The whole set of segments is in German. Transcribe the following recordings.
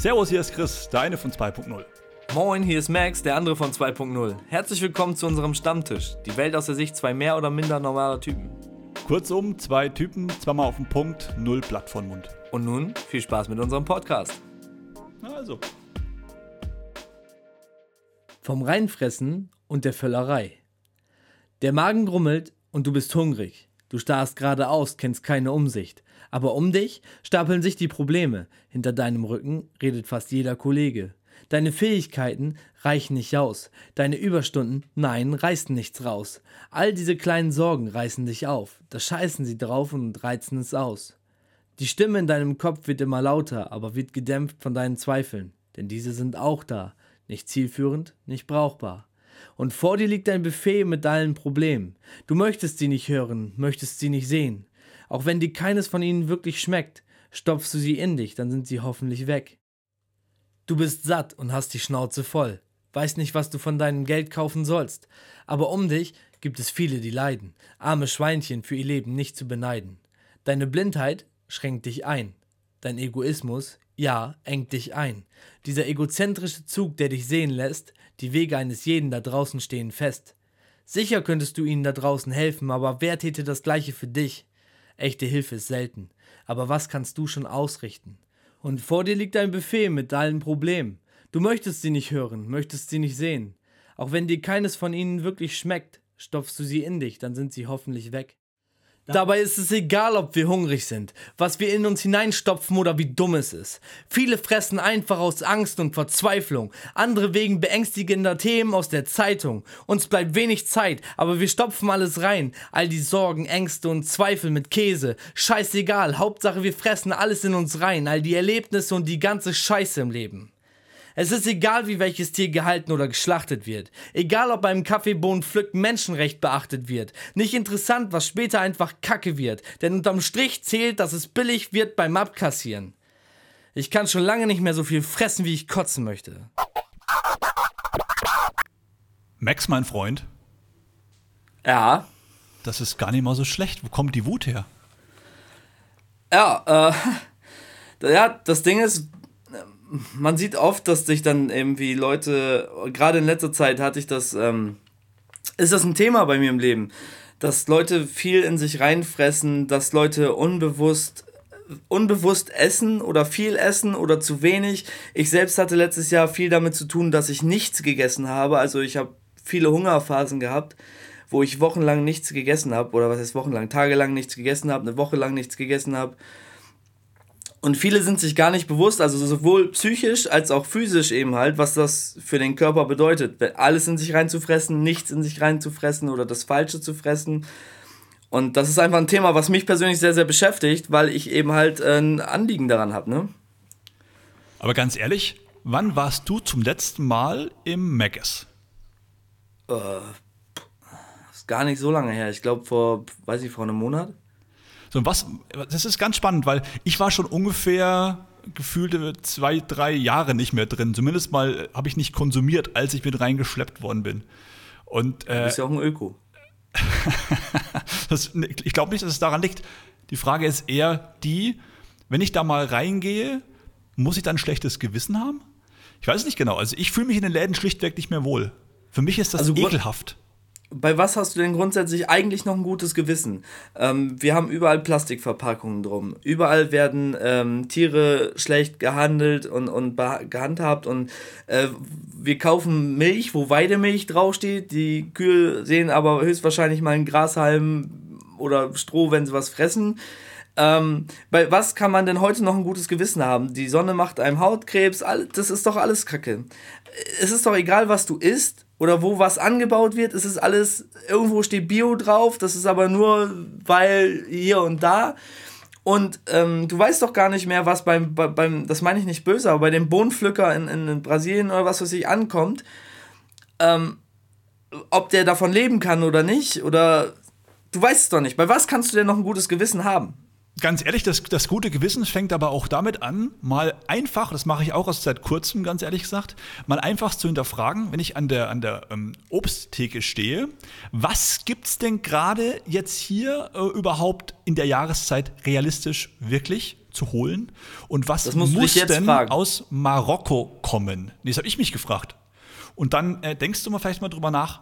Servus, hier ist Chris, der eine von 2.0. Moin, hier ist Max, der andere von 2.0. Herzlich willkommen zu unserem Stammtisch. Die Welt aus der Sicht zwei mehr oder minder normaler Typen. Kurzum, zwei Typen, zweimal auf den Punkt, null Blatt von Mund. Und nun viel Spaß mit unserem Podcast. Also. Vom Reinfressen und der Völlerei. Der Magen grummelt und du bist hungrig. Du starrst geradeaus, kennst keine Umsicht. Aber um dich stapeln sich die Probleme. Hinter deinem Rücken redet fast jeder Kollege. Deine Fähigkeiten reichen nicht aus. Deine Überstunden, nein, reißen nichts raus. All diese kleinen Sorgen reißen dich auf. Da scheißen sie drauf und reizen es aus. Die Stimme in deinem Kopf wird immer lauter, aber wird gedämpft von deinen Zweifeln. Denn diese sind auch da. Nicht zielführend, nicht brauchbar. Und vor dir liegt ein Buffet mit deinen Problemen. Du möchtest sie nicht hören, möchtest sie nicht sehen. Auch wenn dir keines von ihnen wirklich schmeckt, stopfst du sie in dich, dann sind sie hoffentlich weg. Du bist satt und hast die Schnauze voll, weißt nicht, was du von deinem Geld kaufen sollst, aber um dich gibt es viele, die leiden, arme Schweinchen für ihr Leben nicht zu beneiden. Deine Blindheit schränkt dich ein, dein Egoismus, ja, engt dich ein. Dieser egozentrische Zug, der dich sehen lässt, die Wege eines jeden da draußen stehen fest. Sicher könntest du ihnen da draußen helfen, aber wer täte das gleiche für dich? Echte Hilfe ist selten. Aber was kannst du schon ausrichten? Und vor dir liegt ein Buffet mit deinen Problemen. Du möchtest sie nicht hören, möchtest sie nicht sehen. Auch wenn dir keines von ihnen wirklich schmeckt, stopfst du sie in dich, dann sind sie hoffentlich weg. Dabei ist es egal, ob wir hungrig sind, was wir in uns hineinstopfen oder wie dumm es ist. Viele fressen einfach aus Angst und Verzweiflung, andere wegen beängstigender Themen aus der Zeitung. Uns bleibt wenig Zeit, aber wir stopfen alles rein. All die Sorgen, Ängste und Zweifel mit Käse. Scheißegal, Hauptsache wir fressen alles in uns rein, all die Erlebnisse und die ganze Scheiße im Leben. Es ist egal, wie welches Tier gehalten oder geschlachtet wird. Egal, ob beim Kaffeebohnenpflücken Menschenrecht beachtet wird. Nicht interessant, was später einfach Kacke wird. Denn unterm Strich zählt, dass es billig wird beim Abkassieren. Ich kann schon lange nicht mehr so viel fressen, wie ich kotzen möchte. Max, mein Freund. Ja. Das ist gar nicht mal so schlecht. Wo kommt die Wut her? Ja, äh, ja, das Ding ist, man sieht oft, dass sich dann irgendwie Leute, gerade in letzter Zeit hatte ich das, ähm, ist das ein Thema bei mir im Leben, dass Leute viel in sich reinfressen, dass Leute unbewusst unbewusst essen oder viel essen oder zu wenig. Ich selbst hatte letztes Jahr viel damit zu tun, dass ich nichts gegessen habe. Also ich habe viele Hungerphasen gehabt, wo ich wochenlang nichts gegessen habe oder was heißt wochenlang, tagelang nichts gegessen habe, eine Woche lang nichts gegessen habe und viele sind sich gar nicht bewusst, also sowohl psychisch als auch physisch eben halt, was das für den Körper bedeutet. Alles in sich reinzufressen, nichts in sich reinzufressen oder das Falsche zu fressen. Und das ist einfach ein Thema, was mich persönlich sehr, sehr beschäftigt, weil ich eben halt ein Anliegen daran habe. Ne? Aber ganz ehrlich, wann warst du zum letzten Mal im Maggis? Äh, ist gar nicht so lange her. Ich glaube vor, weiß ich, vor einem Monat. So, was, das ist ganz spannend, weil ich war schon ungefähr gefühlte zwei, drei Jahre nicht mehr drin. Zumindest mal habe ich nicht konsumiert, als ich mit reingeschleppt worden bin. Und, äh, du bist ja auch ein Öko. das, ich glaube nicht, dass es daran liegt. Die Frage ist eher die, wenn ich da mal reingehe, muss ich dann ein schlechtes Gewissen haben? Ich weiß es nicht genau. Also ich fühle mich in den Läden schlichtweg nicht mehr wohl. Für mich ist das also, ekelhaft bei was hast du denn grundsätzlich eigentlich noch ein gutes Gewissen? Ähm, wir haben überall Plastikverpackungen drum. Überall werden ähm, Tiere schlecht gehandelt und, und gehandhabt und äh, wir kaufen Milch, wo Weidemilch draufsteht. Die Kühe sehen aber höchstwahrscheinlich mal einen Grashalm oder Stroh, wenn sie was fressen. Ähm, bei was kann man denn heute noch ein gutes Gewissen haben? Die Sonne macht einem Hautkrebs, all, das ist doch alles Kacke. Es ist doch egal, was du isst oder wo was angebaut wird, es ist alles, irgendwo steht Bio drauf, das ist aber nur, weil hier und da. Und ähm, du weißt doch gar nicht mehr, was beim, beim das meine ich nicht böse, aber bei dem Bohnenpflücker in, in Brasilien oder was weiß ich ankommt, ähm, ob der davon leben kann oder nicht, oder du weißt es doch nicht. Bei was kannst du denn noch ein gutes Gewissen haben? Ganz ehrlich, das, das gute Gewissen fängt aber auch damit an, mal einfach, das mache ich auch erst seit kurzem, ganz ehrlich gesagt, mal einfach zu hinterfragen, wenn ich an der, an der ähm, Obsttheke stehe, was gibt es denn gerade jetzt hier äh, überhaupt in der Jahreszeit realistisch wirklich? zu holen? Und was muss denn fragen. aus Marokko kommen? Nee, das habe ich mich gefragt. Und dann äh, denkst du mal vielleicht mal drüber nach,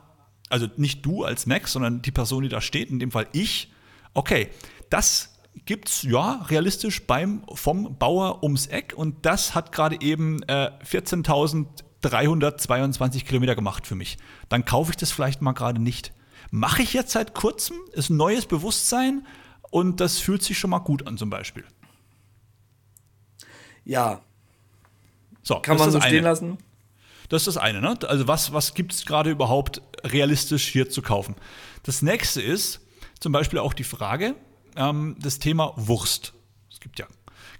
also nicht du als Max, sondern die Person, die da steht, in dem Fall ich. Okay, das gibt es ja realistisch beim vom Bauer ums Eck und das hat gerade eben äh, 14.322 Kilometer gemacht für mich. Dann kaufe ich das vielleicht mal gerade nicht. Mache ich jetzt seit kurzem, ist ein neues Bewusstsein und das fühlt sich schon mal gut an zum Beispiel. Ja. So, kann man so stehen lassen? Das ist das eine, ne? Also was, was gibt es gerade überhaupt realistisch hier zu kaufen? Das nächste ist zum Beispiel auch die Frage, ähm, das Thema Wurst. Es gibt ja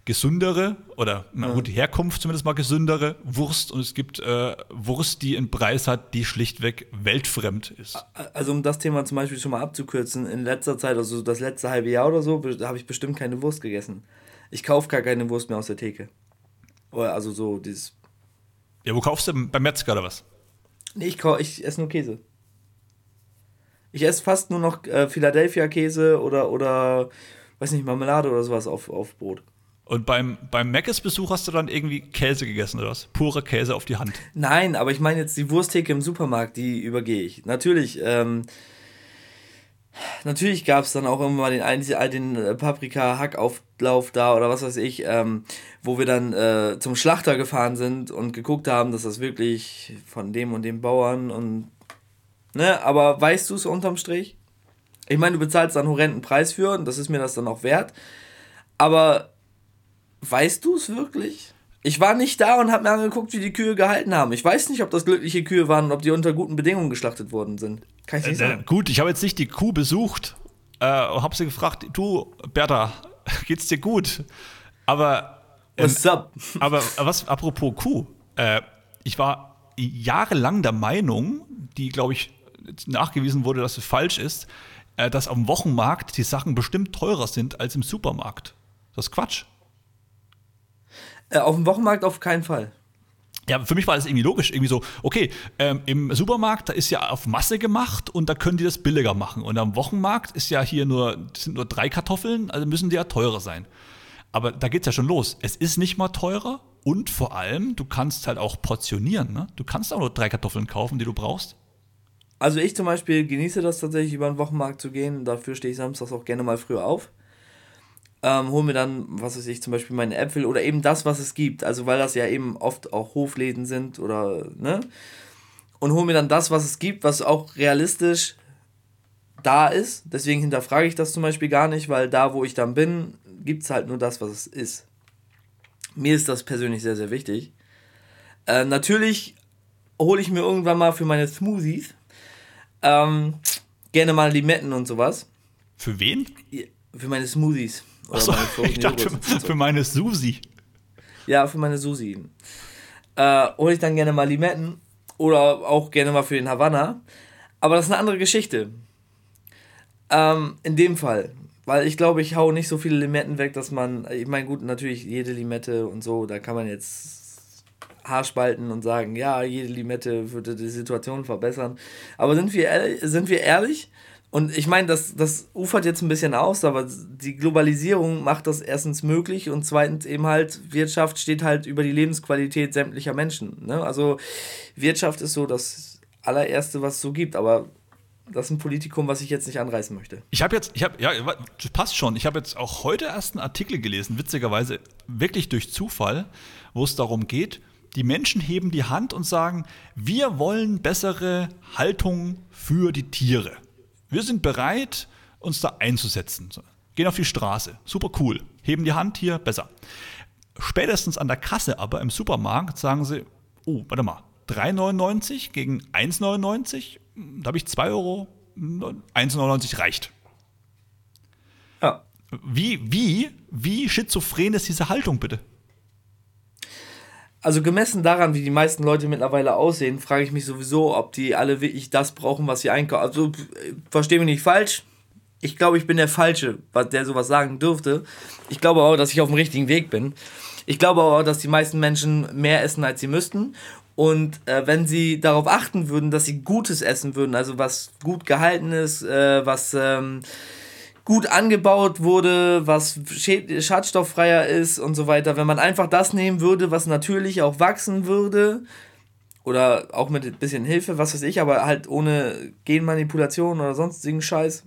gesündere oder na gut, die Herkunft zumindest mal gesündere Wurst und es gibt äh, Wurst, die einen Preis hat, die schlichtweg weltfremd ist. Also um das Thema zum Beispiel schon mal abzukürzen, in letzter Zeit, also das letzte halbe Jahr oder so, habe ich bestimmt keine Wurst gegessen. Ich kaufe gar keine Wurst mehr aus der Theke. Oder also so dieses. Ja, wo kaufst du beim Metzger oder was? Nee, ich, ich esse nur Käse. Ich esse fast nur noch äh, Philadelphia-Käse oder, oder, weiß nicht, Marmelade oder sowas auf, auf Brot. Und beim, beim Meckes-Besuch hast du dann irgendwie Käse gegessen oder was? Pure Käse auf die Hand. Nein, aber ich meine jetzt die Wursttheke im Supermarkt, die übergehe ich. Natürlich, ähm, natürlich gab es dann auch immer mal den, den äh, Paprika-Hackauflauf da oder was weiß ich, ähm, wo wir dann äh, zum Schlachter gefahren sind und geguckt haben, dass das wirklich von dem und dem Bauern und Ne? Aber weißt du es unterm Strich? Ich meine, du bezahlst dann einen horrenden Preis für und das ist mir das dann auch wert. Aber weißt du es wirklich? Ich war nicht da und habe mir angeguckt, wie die Kühe gehalten haben. Ich weiß nicht, ob das glückliche Kühe waren und ob die unter guten Bedingungen geschlachtet worden sind. Kann ich nicht äh, sagen. Äh, gut, ich habe jetzt nicht die Kuh besucht äh, und habe sie gefragt, du, Bertha, geht's dir gut? Aber. Ähm, What's up? aber was, apropos Kuh, äh, ich war jahrelang der Meinung, die, glaube ich, nachgewiesen wurde, dass es falsch ist, äh, dass am Wochenmarkt die Sachen bestimmt teurer sind als im Supermarkt. Das ist Quatsch. Äh, auf dem Wochenmarkt auf keinen Fall. Ja, für mich war das irgendwie logisch. Irgendwie so, okay, ähm, im Supermarkt, da ist ja auf Masse gemacht und da können die das billiger machen. Und am Wochenmarkt ist ja hier nur, sind nur drei Kartoffeln, also müssen die ja teurer sein. Aber da geht es ja schon los. Es ist nicht mal teurer und vor allem, du kannst halt auch portionieren. Ne? Du kannst auch nur drei Kartoffeln kaufen, die du brauchst. Also ich zum Beispiel genieße das tatsächlich, über den Wochenmarkt zu gehen. Dafür stehe ich samstags auch gerne mal früher auf. Ähm, hol mir dann, was weiß ich, zum Beispiel meine Äpfel oder eben das, was es gibt. Also weil das ja eben oft auch Hofläden sind oder, ne? Und hol mir dann das, was es gibt, was auch realistisch da ist. Deswegen hinterfrage ich das zum Beispiel gar nicht, weil da, wo ich dann bin, gibt es halt nur das, was es ist. Mir ist das persönlich sehr, sehr wichtig. Äh, natürlich hole ich mir irgendwann mal für meine Smoothies ähm, gerne mal Limetten und sowas. Für wen? Für meine Smoothies. Oder Achso, meine ich dachte für, für, meine Susi. Ja, für meine Susi. Äh, hole ich dann gerne mal Limetten oder auch gerne mal für den Havanna. Aber das ist eine andere Geschichte. Ähm, in dem Fall. Weil ich glaube, ich hau nicht so viele Limetten weg, dass man. Ich meine, gut, natürlich jede Limette und so, da kann man jetzt Haarspalten und sagen, ja, jede Limette würde die Situation verbessern. Aber sind wir ehrlich? Sind wir ehrlich? Und ich meine, das, das ufert jetzt ein bisschen aus, aber die Globalisierung macht das erstens möglich und zweitens eben halt, Wirtschaft steht halt über die Lebensqualität sämtlicher Menschen. Ne? Also Wirtschaft ist so das allererste, was es so gibt, aber das ist ein Politikum, was ich jetzt nicht anreißen möchte. Ich habe jetzt, ich habe, ja, passt schon. Ich habe jetzt auch heute erst einen Artikel gelesen, witzigerweise wirklich durch Zufall, wo es darum geht, die Menschen heben die Hand und sagen, wir wollen bessere Haltung für die Tiere. Wir sind bereit, uns da einzusetzen. Gehen auf die Straße. Super cool. Heben die Hand hier, besser. Spätestens an der Kasse aber im Supermarkt sagen sie, oh, warte mal, 3,99 gegen 1,99, da habe ich 2 Euro, 1,99 reicht. Ja. Wie, wie, wie schizophren ist diese Haltung bitte? Also gemessen daran, wie die meisten Leute mittlerweile aussehen, frage ich mich sowieso, ob die alle wirklich das brauchen, was sie einkaufen. Also verstehe mich nicht falsch. Ich glaube, ich bin der Falsche, der sowas sagen dürfte. Ich glaube auch, dass ich auf dem richtigen Weg bin. Ich glaube auch, dass die meisten Menschen mehr essen, als sie müssten. Und äh, wenn sie darauf achten würden, dass sie Gutes essen würden, also was gut gehalten ist, äh, was ähm, gut angebaut wurde, was schadstofffreier ist und so weiter. Wenn man einfach das nehmen würde, was natürlich auch wachsen würde, oder auch mit ein bisschen Hilfe, was weiß ich, aber halt ohne Genmanipulation oder sonstigen Scheiß,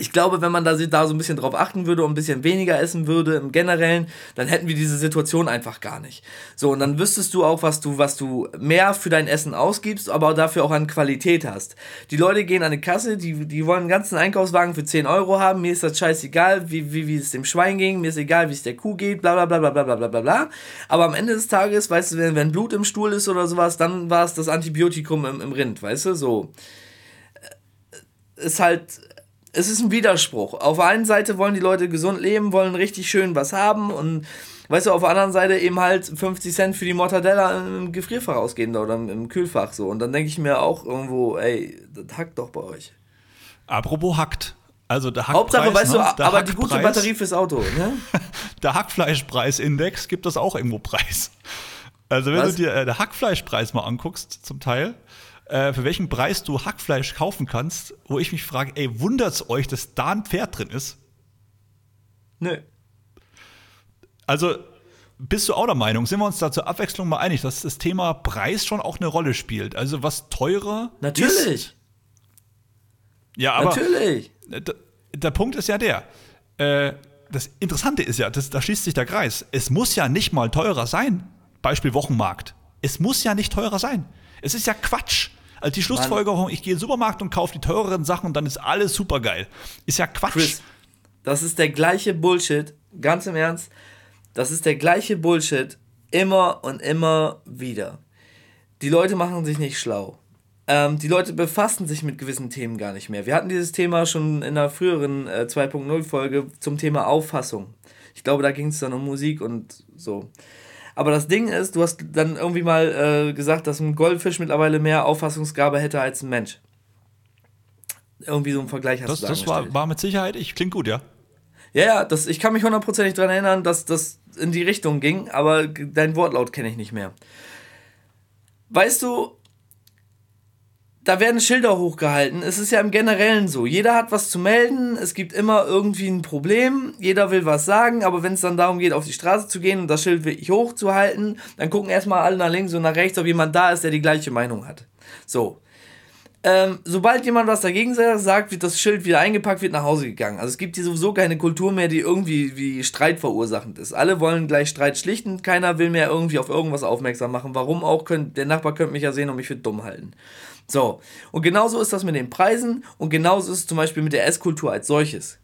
ich glaube, wenn man da, da so ein bisschen drauf achten würde und ein bisschen weniger essen würde im Generellen, dann hätten wir diese Situation einfach gar nicht. So, und dann wüsstest du auch, was du, was du mehr für dein Essen ausgibst, aber dafür auch an Qualität hast. Die Leute gehen an die Kasse, die, die wollen einen ganzen Einkaufswagen für 10 Euro haben, mir ist das scheißegal, wie, wie, wie es dem Schwein ging, mir ist egal, wie es der Kuh geht, bla bla bla bla bla bla bla bla. Aber am Ende des Tages, weißt du, wenn, wenn Blut im Stuhl ist oder sowas, dann war es das Antibiotikum im, im Rind, weißt du, so. Ist halt es ist ein Widerspruch. Auf der einen Seite wollen die Leute gesund leben, wollen richtig schön was haben und weißt du, auf der anderen Seite eben halt 50 Cent für die Mortadella im Gefrierfach ausgehen oder im Kühlfach so. Und dann denke ich mir auch irgendwo, ey, das hackt doch bei euch. Apropos hackt. Also der Hackpreis, Hauptsache, weißt ne? du, aber die gute Batterie fürs Auto, ne? der Hackfleischpreisindex gibt das auch irgendwo Preis. Also wenn Was? du dir äh, der Hackfleischpreis mal anguckst, zum Teil, äh, für welchen Preis du Hackfleisch kaufen kannst, wo ich mich frage, ey, wundert's euch, dass da ein Pferd drin ist? Nö. Also, bist du auch der Meinung, sind wir uns da zur Abwechslung mal einig, dass das Thema Preis schon auch eine Rolle spielt? Also, was teurer Natürlich. Ist, ja, aber. Natürlich. Der, der Punkt ist ja der. Äh, das Interessante ist ja, das, da schließt sich der Kreis. Es muss ja nicht mal teurer sein. Beispiel Wochenmarkt. Es muss ja nicht teurer sein. Es ist ja Quatsch. Also die Schlussfolgerung, ich gehe in den Supermarkt und kaufe die teureren Sachen und dann ist alles super geil. Ist ja Quatsch. Chris, das ist der gleiche Bullshit, ganz im Ernst. Das ist der gleiche Bullshit immer und immer wieder. Die Leute machen sich nicht schlau. Ähm, die Leute befassen sich mit gewissen Themen gar nicht mehr. Wir hatten dieses Thema schon in einer früheren äh, 2.0-Folge zum Thema Auffassung. Ich glaube, da ging es dann um Musik und so. Aber das Ding ist, du hast dann irgendwie mal äh, gesagt, dass ein Goldfisch mittlerweile mehr Auffassungsgabe hätte als ein Mensch. Irgendwie so ein Vergleich hast das, du da Das war, war mit Sicherheit, ich klingt gut, ja. Ja, ja, das, ich kann mich hundertprozentig daran erinnern, dass das in die Richtung ging, aber dein Wortlaut kenne ich nicht mehr. Weißt du, da werden Schilder hochgehalten. Es ist ja im Generellen so. Jeder hat was zu melden. Es gibt immer irgendwie ein Problem. Jeder will was sagen. Aber wenn es dann darum geht, auf die Straße zu gehen und das Schild wirklich hochzuhalten, dann gucken erstmal alle nach links und nach rechts, ob jemand da ist, der die gleiche Meinung hat. So. Ähm, sobald jemand was dagegen sagt, wird das Schild wieder eingepackt, wird nach Hause gegangen. Also es gibt hier sowieso keine Kultur mehr, die irgendwie wie Streit verursachend ist. Alle wollen gleich Streit schlichten, keiner will mehr irgendwie auf irgendwas aufmerksam machen. Warum auch? Könnt, der Nachbar könnte mich ja sehen und mich für dumm halten. So, und genauso ist das mit den Preisen und genauso ist es zum Beispiel mit der Esskultur als solches.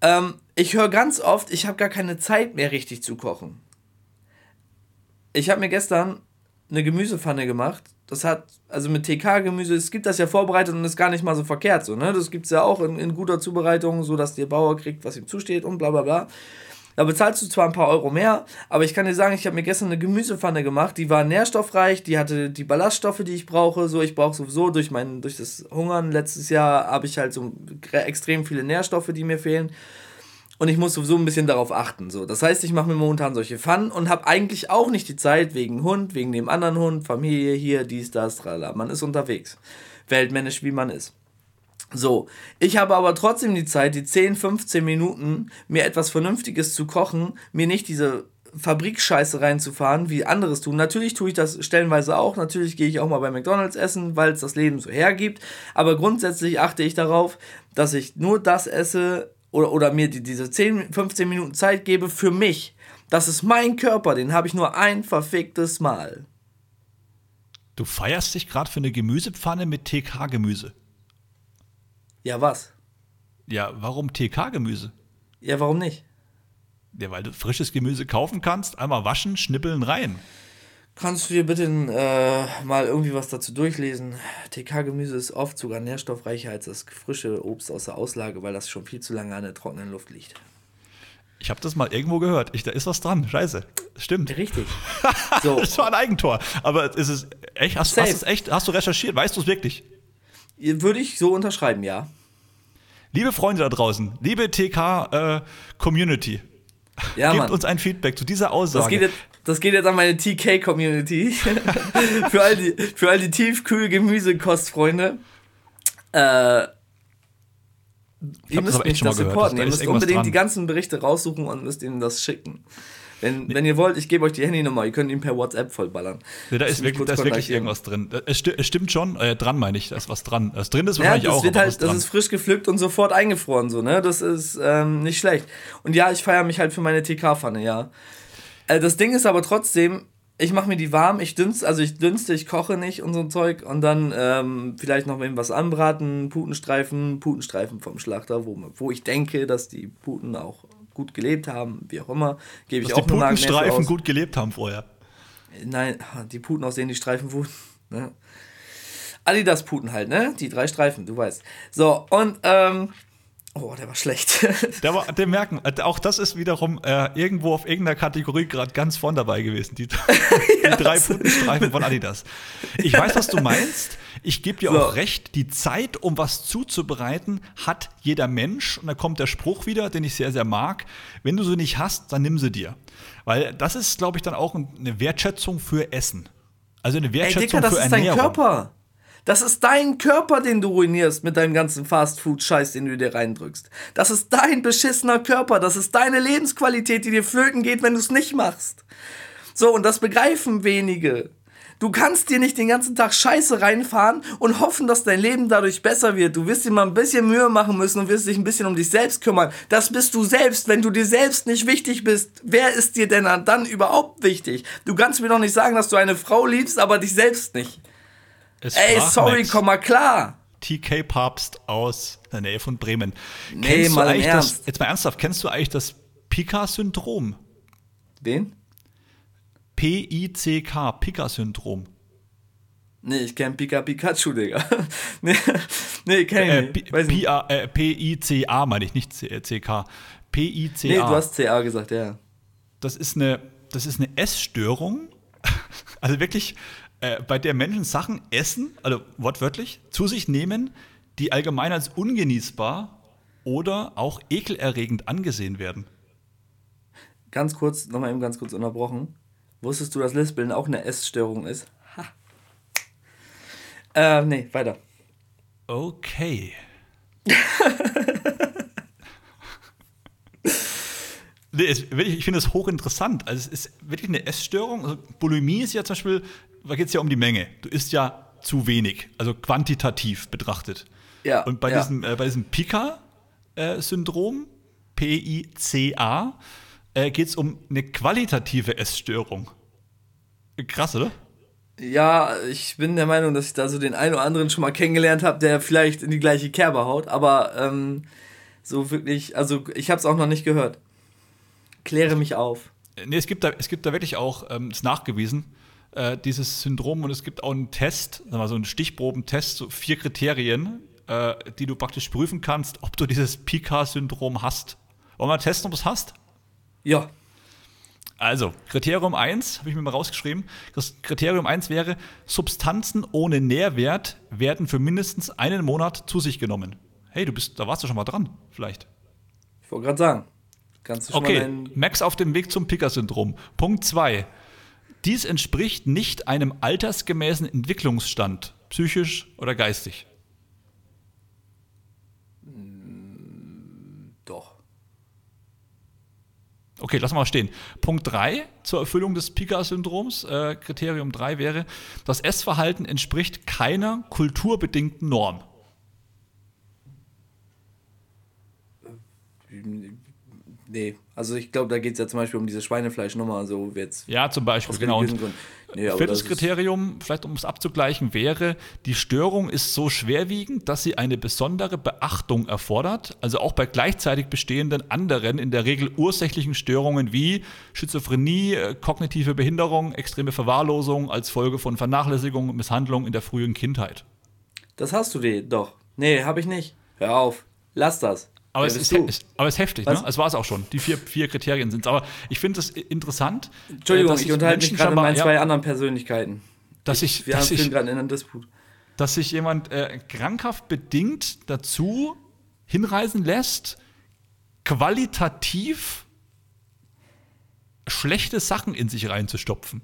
Ähm, ich höre ganz oft, ich habe gar keine Zeit mehr richtig zu kochen. Ich habe mir gestern eine Gemüsepfanne gemacht. Das hat, also mit TK-Gemüse, es gibt das ja vorbereitet und ist gar nicht mal so verkehrt so, ne? Das gibt es ja auch in, in guter Zubereitung, so dass der Bauer kriegt, was ihm zusteht und bla bla bla. Da bezahlst du zwar ein paar Euro mehr, aber ich kann dir sagen, ich habe mir gestern eine Gemüsepfanne gemacht, die war nährstoffreich, die hatte die Ballaststoffe, die ich brauche. So, ich brauche sowieso durch mein, durch das Hungern letztes Jahr habe ich halt so extrem viele Nährstoffe, die mir fehlen. Und ich muss sowieso ein bisschen darauf achten. So. Das heißt, ich mache mir momentan solche Pfannen und habe eigentlich auch nicht die Zeit wegen Hund, wegen dem anderen Hund, Familie hier, dies, das, tralala. Man ist unterwegs. Weltmännisch, wie man ist. So, ich habe aber trotzdem die Zeit, die 10, 15 Minuten, mir etwas Vernünftiges zu kochen, mir nicht diese Fabrikscheiße reinzufahren, wie anderes tun. Natürlich tue ich das stellenweise auch. Natürlich gehe ich auch mal bei McDonalds essen, weil es das Leben so hergibt. Aber grundsätzlich achte ich darauf, dass ich nur das esse oder, oder mir die, diese 10, 15 Minuten Zeit gebe für mich. Das ist mein Körper, den habe ich nur ein verficktes Mal. Du feierst dich gerade für eine Gemüsepfanne mit TK-Gemüse. Ja, was? Ja, warum TK-Gemüse? Ja, warum nicht? Ja, weil du frisches Gemüse kaufen kannst, einmal waschen, schnippeln, rein. Kannst du dir bitte äh, mal irgendwie was dazu durchlesen? TK-Gemüse ist oft sogar nährstoffreicher als das frische Obst aus der Auslage, weil das schon viel zu lange an der trockenen Luft liegt. Ich habe das mal irgendwo gehört. Ich, da ist was dran. Scheiße. Stimmt. Richtig. So. das war ein Eigentor. Aber ist es echt? Hast, hast, echt, hast du recherchiert? Weißt du es wirklich? Würde ich so unterschreiben, ja. Liebe Freunde da draußen, liebe TK-Community, äh, ja, gebt Mann. uns ein Feedback zu dieser Aussage. Das geht jetzt, das geht jetzt an meine TK-Community. für all die, für all die tiefkühl Gemüsekostfreunde. Äh, ihr müsst mich das supporten. Ihr müsst unbedingt dran. die ganzen Berichte raussuchen und müsst ihnen das schicken. Wenn, nee. wenn ihr wollt, ich gebe euch die Handynummer, ihr könnt ihn per WhatsApp vollballern. Nee, da ist wirklich, da ist wirklich irgendwas drin. Es, sti es stimmt schon, äh, dran meine ich, da ist was dran. Das drin ist wahrscheinlich ja, das auch. Wird halt, das ist frisch gepflückt und sofort eingefroren, so, ne? Das ist ähm, nicht schlecht. Und ja, ich feiere mich halt für meine TK-Pfanne, ja. Äh, das Ding ist aber trotzdem, ich mache mir die warm, ich dünste, also ich dünste, ich koche nicht und so ein Zeug und dann ähm, vielleicht noch was anbraten, Putenstreifen, Putenstreifen vom Schlachter, wo, wo ich denke, dass die Puten auch gut gelebt haben, wie auch immer, gebe ich Dass auch die Putenstreifen gut gelebt haben vorher. Nein, die Puten, aus denen die Streifen wurden. Ne? Adidas-Puten halt, ne? Die drei Streifen, du weißt. So, und, ähm, Oh, der war schlecht. der, war, der merken, äh, auch das ist wiederum äh, irgendwo auf irgendeiner Kategorie gerade ganz vorn dabei gewesen. Die, die ja, drei Putenstreifen von Adidas. Ich weiß, was du meinst. Ich gebe dir so. auch recht, die Zeit, um was zuzubereiten, hat jeder Mensch. Und da kommt der Spruch wieder, den ich sehr, sehr mag. Wenn du sie nicht hast, dann nimm sie dir. Weil das ist, glaube ich, dann auch eine Wertschätzung für Essen. Also eine Wertschätzung Ey, Dicker, das für ist Ernährung. Dein Körper. Das ist dein Körper, den du ruinierst mit deinem ganzen Fastfood-Scheiß, den du dir reindrückst. Das ist dein beschissener Körper. Das ist deine Lebensqualität, die dir flöten geht, wenn du es nicht machst. So, und das begreifen wenige. Du kannst dir nicht den ganzen Tag Scheiße reinfahren und hoffen, dass dein Leben dadurch besser wird. Du wirst dir mal ein bisschen Mühe machen müssen und wirst dich ein bisschen um dich selbst kümmern. Das bist du selbst. Wenn du dir selbst nicht wichtig bist, wer ist dir denn dann überhaupt wichtig? Du kannst mir doch nicht sagen, dass du eine Frau liebst, aber dich selbst nicht. Es Ey, sorry, komm mal klar. TK Papst aus der Nähe von Bremen. Nee, kennst mal du eigentlich das, jetzt mal ernsthaft, kennst du eigentlich das Pika-Syndrom? Wen? P-I-C-K, Pika-Syndrom. Nee, ich kenn Pika Pikachu, Digga. nee, nee kenn ich äh, nicht. Äh, P-I-C-A meine ich, nicht C-K. P-I-C-A. Nee, du hast C-A gesagt, ja. Das ist eine, das ist eine Essstörung. Also wirklich, äh, bei der Menschen Sachen essen, also wortwörtlich, zu sich nehmen, die allgemein als ungenießbar oder auch ekelerregend angesehen werden. Ganz kurz, nochmal eben ganz kurz unterbrochen. Wusstest du, dass Lispeln auch eine Essstörung ist? Ha. Äh, nee, weiter. Okay. nee, es, ich finde das hochinteressant. Also es ist wirklich eine Essstörung. Also Bulimie ist ja zum Beispiel da geht es ja um die Menge. Du isst ja zu wenig, also quantitativ betrachtet. Ja. Und bei, ja. Diesem, äh, bei diesem Pika-Syndrom, P-I-C-A, äh, geht es um eine qualitative Essstörung. Krass, oder? Ja, ich bin der Meinung, dass ich da so den einen oder anderen schon mal kennengelernt habe, der vielleicht in die gleiche Kerbe haut, aber ähm, so wirklich, also ich habe es auch noch nicht gehört. Kläre mich auf. Nee, es gibt da, es gibt da wirklich auch, ähm, ist nachgewiesen, äh, dieses Syndrom und es gibt auch einen Test, sagen wir so einen Stichprobentest, so vier Kriterien, äh, die du praktisch prüfen kannst, ob du dieses Pika-Syndrom hast. Wollen wir mal testen, ob du es hast? Ja. Also, Kriterium 1, habe ich mir mal rausgeschrieben. Das Kriterium 1 wäre, Substanzen ohne Nährwert werden für mindestens einen Monat zu sich genommen. Hey, du bist, da warst du schon mal dran, vielleicht. Ich wollte gerade sagen. Kannst du schon okay, mal Max auf dem Weg zum Pika-Syndrom. Punkt 2. Dies entspricht nicht einem altersgemäßen Entwicklungsstand, psychisch oder geistig. Doch. Okay, lass mal stehen. Punkt 3 zur Erfüllung des Pika-Syndroms, äh, Kriterium 3 wäre, das Essverhalten entspricht keiner kulturbedingten Norm. Nee, also ich glaube, da geht es ja zum Beispiel um diese Schweinefleischnummer, so jetzt. Ja, zum Beispiel, genau. Nee, viertes Kriterium, vielleicht um es abzugleichen, wäre, die Störung ist so schwerwiegend, dass sie eine besondere Beachtung erfordert, also auch bei gleichzeitig bestehenden anderen, in der Regel ursächlichen Störungen wie Schizophrenie, äh, kognitive Behinderung, extreme Verwahrlosung als Folge von Vernachlässigung und Misshandlung in der frühen Kindheit. Das hast du dir doch. Nee, habe ich nicht. Hör auf. Lass das. Aber, es ist, ist, aber es ist heftig, Was? ne? Es war es auch schon. Die vier, vier Kriterien sind es. Aber ich finde es interessant. Entschuldigung, ich unterhalte mich gerade mit meinen zwei anderen Persönlichkeiten. Dass ich, wir dass haben gerade in einem Disput. Dass sich jemand äh, krankhaft bedingt dazu hinreisen lässt, qualitativ schlechte Sachen in sich reinzustopfen.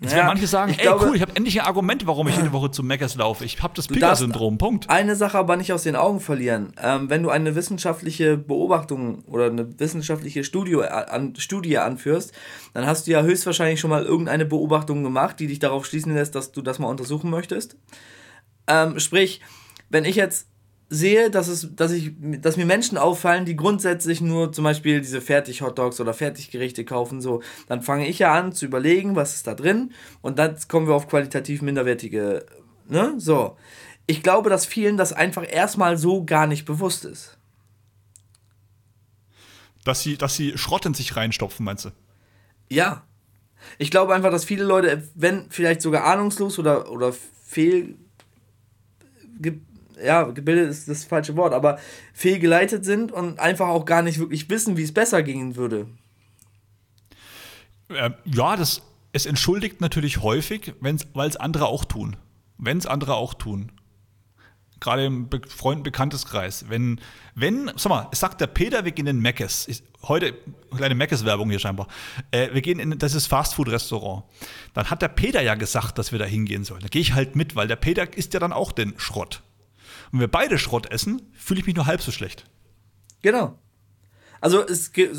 Jetzt werden manche sagen, ich ey glaube- cool, ich habe endlich ein Argument, warum ich jede Woche zu Meckers laufe. Ich habe das Pika-Syndrom, Punkt. Eine Sache aber nicht aus den Augen verlieren. Ähm, wenn du eine wissenschaftliche Beobachtung oder eine wissenschaftliche Studie, äh, an, Studie anführst, dann hast du ja höchstwahrscheinlich schon mal irgendeine Beobachtung gemacht, die dich darauf schließen lässt, dass du das mal untersuchen möchtest. Ähm, sprich, wenn ich jetzt sehe, dass, es, dass, ich, dass mir Menschen auffallen, die grundsätzlich nur zum Beispiel diese Fertig-Hotdogs oder Fertiggerichte kaufen, so, dann fange ich ja an zu überlegen, was ist da drin und dann kommen wir auf qualitativ minderwertige, ne, so. Ich glaube, dass vielen das einfach erstmal so gar nicht bewusst ist. Dass sie, dass sie Schrott in sich reinstopfen, meinst du? Ja. Ich glaube einfach, dass viele Leute, wenn vielleicht sogar ahnungslos oder, oder fehl. Ja, gebildet ist das falsche Wort, aber fehlgeleitet sind und einfach auch gar nicht wirklich wissen, wie es besser gehen würde. Äh, ja, das, es entschuldigt natürlich häufig, weil es andere auch tun. Wenn es andere auch tun. Gerade im Be Freund Bekannteskreis. Wenn, wenn, sag mal, es sagt der Peter, wir gehen in Meckes. Ich, heute, kleine Meckes-Werbung hier scheinbar. Äh, wir gehen in das ist Fastfood-Restaurant. Dann hat der Peter ja gesagt, dass wir da hingehen sollen. Da gehe ich halt mit, weil der Peter isst ja dann auch den Schrott. Und wenn wir beide Schrott essen, fühle ich mich nur halb so schlecht. Genau. Also es ge-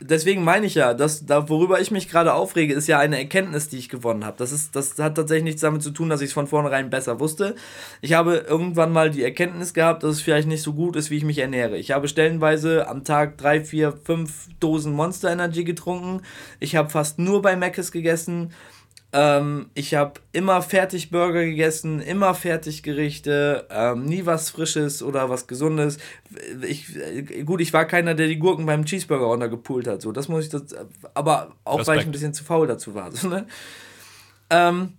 deswegen meine ich ja, dass da worüber ich mich gerade aufrege, ist ja eine Erkenntnis, die ich gewonnen habe. Das ist das hat tatsächlich nichts damit zu tun, dass ich es von vornherein besser wusste. Ich habe irgendwann mal die Erkenntnis gehabt, dass es vielleicht nicht so gut ist, wie ich mich ernähre. Ich habe stellenweise am Tag drei, vier, fünf Dosen Monster Energy getrunken. Ich habe fast nur bei Mc's gegessen. Ähm, ich habe immer Fertigburger gegessen, immer Fertiggerichte, ähm, nie was Frisches oder was Gesundes. Ich, äh, gut, ich war keiner, der die Gurken beim Cheeseburger runtergepult hat. So, das muss ich das, aber auch weil ich Respekt. ein bisschen zu faul dazu war. So, ne? ähm,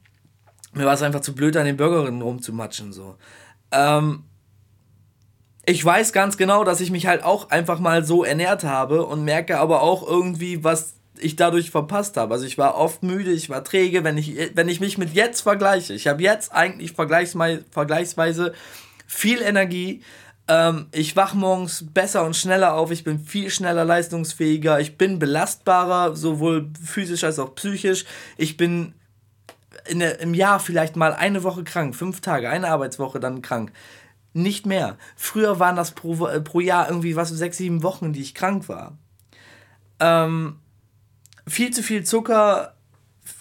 mir war es einfach zu blöd, an den Burgerinnen rumzumatschen. So. Ähm, ich weiß ganz genau, dass ich mich halt auch einfach mal so ernährt habe und merke aber auch irgendwie, was ich dadurch verpasst habe. Also ich war oft müde, ich war träge, wenn ich, wenn ich mich mit jetzt vergleiche. Ich habe jetzt eigentlich vergleichsweise, viel Energie. Ähm, ich wach morgens besser und schneller auf. Ich bin viel schneller leistungsfähiger. Ich bin belastbarer, sowohl physisch als auch psychisch. Ich bin in im Jahr vielleicht mal eine Woche krank, fünf Tage, eine Arbeitswoche dann krank. Nicht mehr. Früher waren das pro, äh, pro Jahr irgendwie was, sechs, sieben Wochen, die ich krank war. Ähm, viel zu viel Zucker,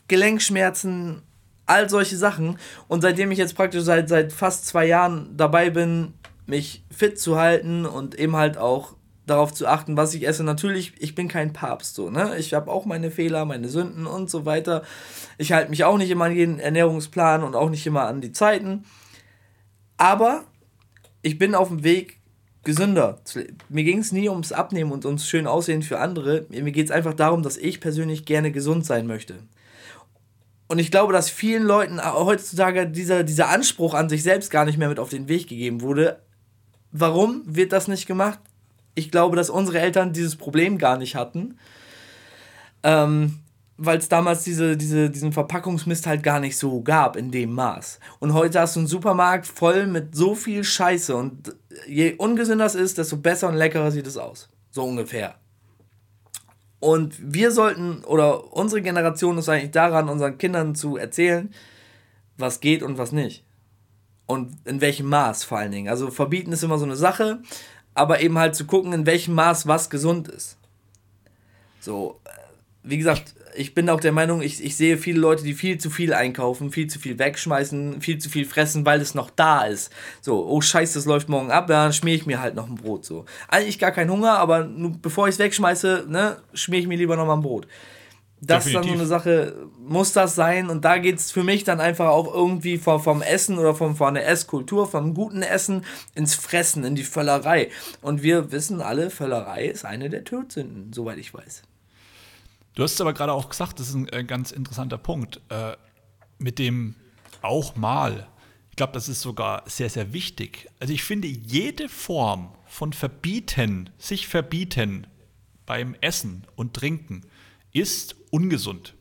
Gelenkschmerzen, all solche Sachen. Und seitdem ich jetzt praktisch seit, seit fast zwei Jahren dabei bin, mich fit zu halten und eben halt auch darauf zu achten, was ich esse. Natürlich, ich bin kein Papst so, ne? Ich habe auch meine Fehler, meine Sünden und so weiter. Ich halte mich auch nicht immer an jeden Ernährungsplan und auch nicht immer an die Zeiten. Aber ich bin auf dem Weg, gesünder. Mir ging es nie ums Abnehmen und ums schön Aussehen für andere. Mir geht es einfach darum, dass ich persönlich gerne gesund sein möchte. Und ich glaube, dass vielen Leuten heutzutage dieser, dieser Anspruch an sich selbst gar nicht mehr mit auf den Weg gegeben wurde. Warum wird das nicht gemacht? Ich glaube, dass unsere Eltern dieses Problem gar nicht hatten. Ähm, weil es damals diese, diese, diesen Verpackungsmist halt gar nicht so gab in dem Maß. Und heute hast du einen Supermarkt voll mit so viel Scheiße und je ungesünder es ist, desto besser und leckerer sieht es aus. So ungefähr. Und wir sollten, oder unsere Generation ist eigentlich daran, unseren Kindern zu erzählen, was geht und was nicht. Und in welchem Maß vor allen Dingen. Also verbieten ist immer so eine Sache, aber eben halt zu gucken, in welchem Maß was gesund ist. So, äh, wie gesagt, ich bin auch der Meinung, ich, ich sehe viele Leute, die viel zu viel einkaufen, viel zu viel wegschmeißen, viel zu viel fressen, weil es noch da ist. So, oh scheiße, das läuft morgen ab, ja, dann schmier ich mir halt noch ein Brot. So. Eigentlich gar keinen Hunger, aber nur bevor ich es wegschmeiße, ne, schmier ich mir lieber noch mal ein Brot. Das ist dann so Definitiv. eine Sache, muss das sein? Und da geht es für mich dann einfach auch irgendwie vom, vom Essen oder vom, von der Esskultur, vom guten Essen ins Fressen, in die Völlerei. Und wir wissen alle, Völlerei ist eine der Tödsünden, soweit ich weiß. Du hast es aber gerade auch gesagt, das ist ein äh, ganz interessanter Punkt. Äh, mit dem auch mal. Ich glaube, das ist sogar sehr, sehr wichtig. Also ich finde, jede Form von Verbieten, sich verbieten beim Essen und Trinken, ist ungesund.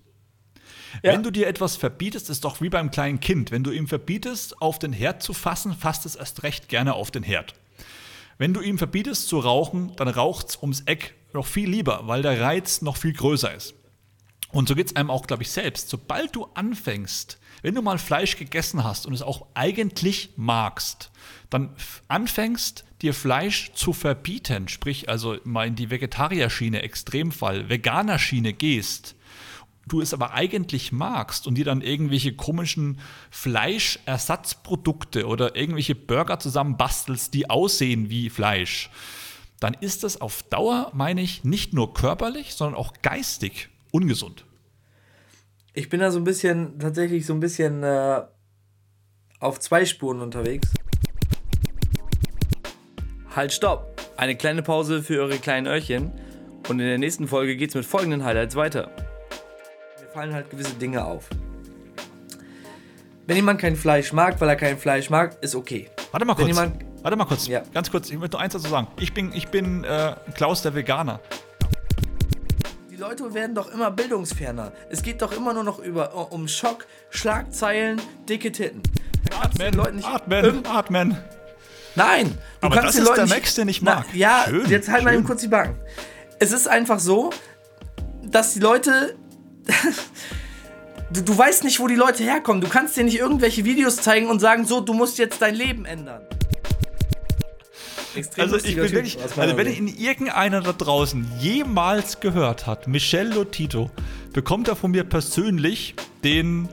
Ja. Wenn du dir etwas verbietest, ist doch wie beim kleinen Kind. Wenn du ihm verbietest, auf den Herd zu fassen, fasst es erst recht gerne auf den Herd. Wenn du ihm verbietest zu rauchen, dann raucht es ums Eck noch viel lieber, weil der Reiz noch viel größer ist. Und so geht es einem auch, glaube ich, selbst. Sobald du anfängst, wenn du mal Fleisch gegessen hast und es auch eigentlich magst, dann anfängst, dir Fleisch zu verbieten, sprich also mal in die Vegetarierschiene, Extremfall, Veganerschiene gehst, du es aber eigentlich magst und dir dann irgendwelche komischen Fleischersatzprodukte oder irgendwelche Burger zusammenbastelst, die aussehen wie Fleisch, dann ist das auf Dauer, meine ich, nicht nur körperlich, sondern auch geistig ungesund. Ich bin da so ein bisschen, tatsächlich so ein bisschen äh, auf zwei Spuren unterwegs. Halt, stopp! Eine kleine Pause für eure kleinen Öhrchen. Und in der nächsten Folge geht es mit folgenden Highlights weiter. Fallen halt gewisse Dinge auf. Wenn jemand kein Fleisch mag, weil er kein Fleisch mag, ist okay. Warte mal kurz. Warte mal kurz. Ja. Ganz kurz. Ich möchte nur eins dazu sagen. Ich bin, ich bin äh, Klaus der Veganer. Die Leute werden doch immer bildungsferner. Es geht doch immer nur noch über, um Schock, Schlagzeilen, dicke Titten. Atmen, atmen, atmen. Nein! Du Aber kannst das den ist Leuten der Max, den ich Na, mag. ja, Schön, jetzt halt mal schön. eben kurz die Backen. Es ist einfach so, dass die Leute. du, du weißt nicht, wo die Leute herkommen. Du kannst dir nicht irgendwelche Videos zeigen und sagen, so, du musst jetzt dein Leben ändern. Extrem Also ich bin Typ, wirklich, also wenn ihn irgendeiner da draußen jemals gehört hat, Michel Lotito, bekommt er von mir persönlich den,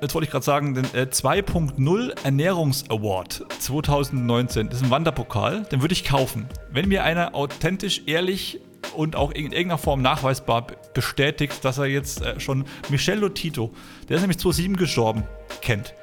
jetzt wollte ich gerade sagen, den äh, 2.0 Ernährungs-Award 2019. Das ist ein Wanderpokal, den würde ich kaufen. Wenn mir einer authentisch, ehrlich und auch in irgendeiner Form nachweisbar bestätigt, dass er jetzt äh, schon Michel Lotito, der ist nämlich 2007 gestorben, kennt.